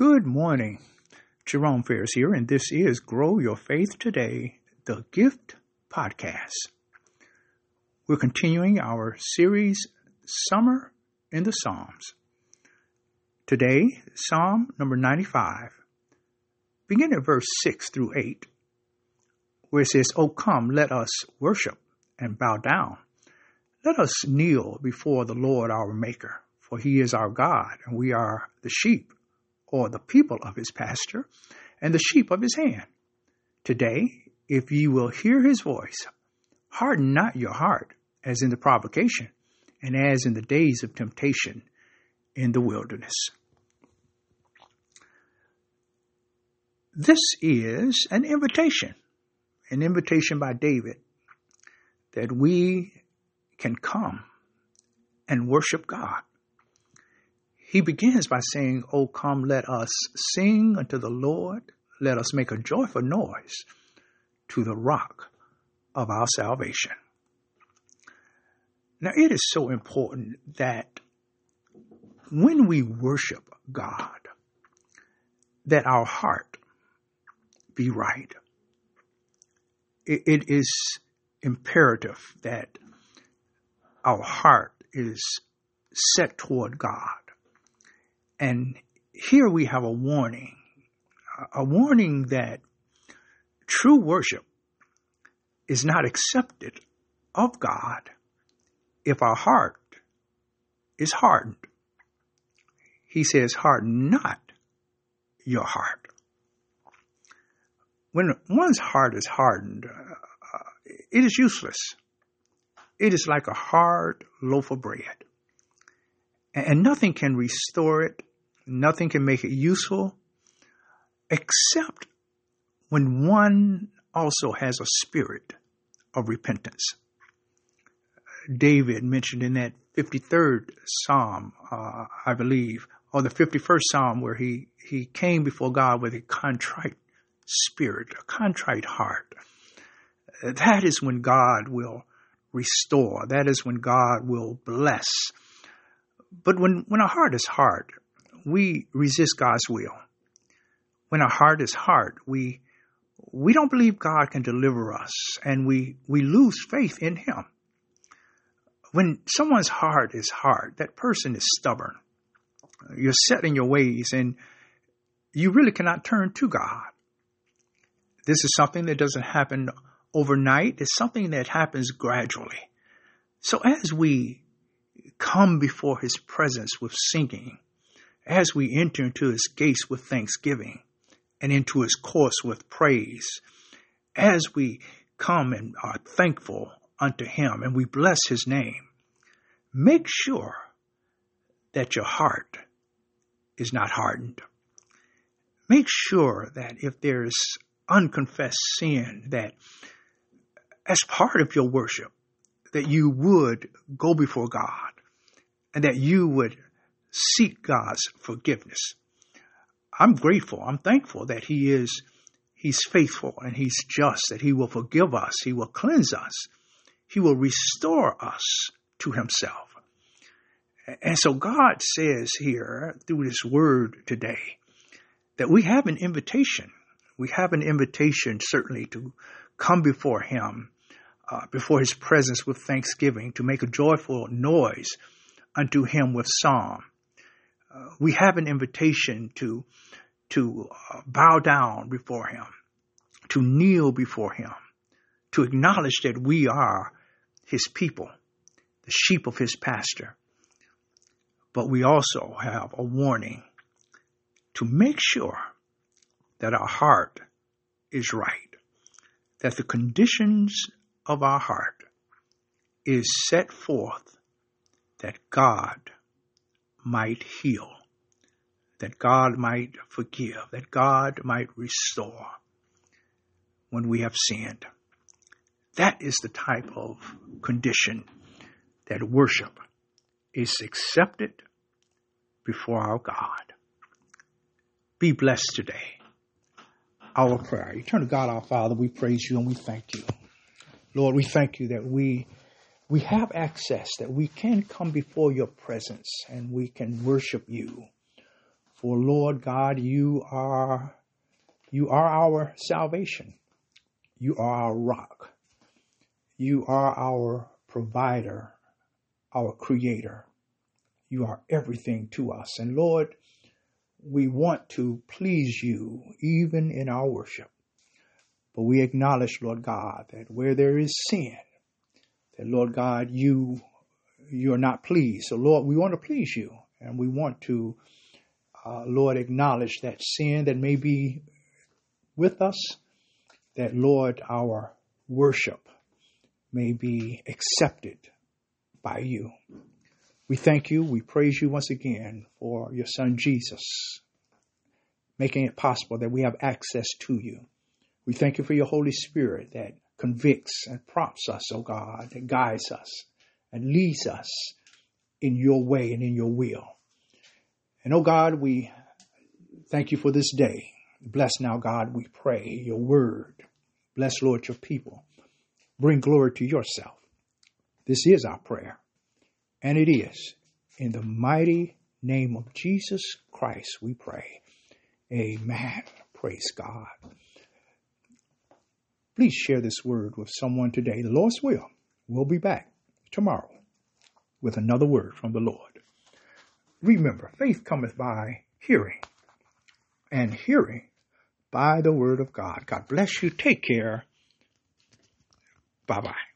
Good morning. Jerome Ferris here, and this is Grow Your Faith Today, the Gift Podcast. We're continuing our series, Summer in the Psalms. Today, Psalm number 95, begin at verse 6 through 8, where it says, Oh, come, let us worship and bow down. Let us kneel before the Lord our Maker, for he is our God, and we are the sheep or the people of his pasture, and the sheep of his hand. Today, if ye will hear his voice, harden not your heart, as in the provocation, and as in the days of temptation in the wilderness. This is an invitation, an invitation by David that we can come and worship God he begins by saying, Oh, come, let us sing unto the Lord. Let us make a joyful noise to the rock of our salvation. Now, it is so important that when we worship God, that our heart be right. it, it is imperative that our heart is set toward God and here we have a warning, a warning that true worship is not accepted of God if our heart is hardened. He says, harden not your heart. When one's heart is hardened, uh, it is useless. It is like a hard loaf of bread. And nothing can restore it Nothing can make it useful except when one also has a spirit of repentance. David mentioned in that 53rd Psalm, uh, I believe, or the 51st Psalm, where he, he came before God with a contrite spirit, a contrite heart. That is when God will restore. That is when God will bless. But when, when our heart is hard, we resist God's will. When our heart is hard, we we don't believe God can deliver us and we, we lose faith in Him. When someone's heart is hard, that person is stubborn. You're set in your ways and you really cannot turn to God. This is something that doesn't happen overnight. It's something that happens gradually. So as we come before His presence with singing, as we enter into his gates with thanksgiving and into his courts with praise, as we come and are thankful unto him and we bless his name, make sure that your heart is not hardened. Make sure that if there's unconfessed sin, that as part of your worship, that you would go before God and that you would seek God's forgiveness. I'm grateful. I'm thankful that He is, He's faithful and He's just, that He will forgive us. He will cleanse us. He will restore us to Himself. And so God says here through this word today that we have an invitation. We have an invitation certainly to come before Him, uh, before His presence with thanksgiving, to make a joyful noise unto Him with psalm uh, we have an invitation to to uh, bow down before him, to kneel before him, to acknowledge that we are his people, the sheep of his pasture. But we also have a warning to make sure that our heart is right, that the conditions of our heart is set forth that God might heal, that God might forgive, that God might restore when we have sinned. That is the type of condition that worship is accepted before our God. Be blessed today. Our prayer. Eternal God, our Father, we praise you and we thank you. Lord, we thank you that we we have access that we can come before your presence and we can worship you For Lord God, you are, you are our salvation. You are our rock. You are our provider, our creator. You are everything to us. And Lord, we want to please you even in our worship. But we acknowledge, Lord God, that where there is sin, that Lord God, you you're not pleased. So Lord, we want to please you and we want to, uh, Lord, acknowledge that sin that may be with us, that Lord, our worship may be accepted by you. We thank you. We praise you once again for your son Jesus, making it possible that we have access to you. We thank you for your Holy Spirit that convicts and prompts us, oh God, and guides us and leads us in your way and in your will. And oh God, we thank you for this day. Bless now, God, we pray your word. Bless, Lord, your people. Bring glory to yourself. This is our prayer. And it is in the mighty name of Jesus Christ we pray. Amen. Praise God. Please share this word with someone today. The Lord's will. We'll be back tomorrow with another word from the Lord. Remember, faith cometh by hearing, and hearing by the word of God. God bless you. Take care. Bye bye.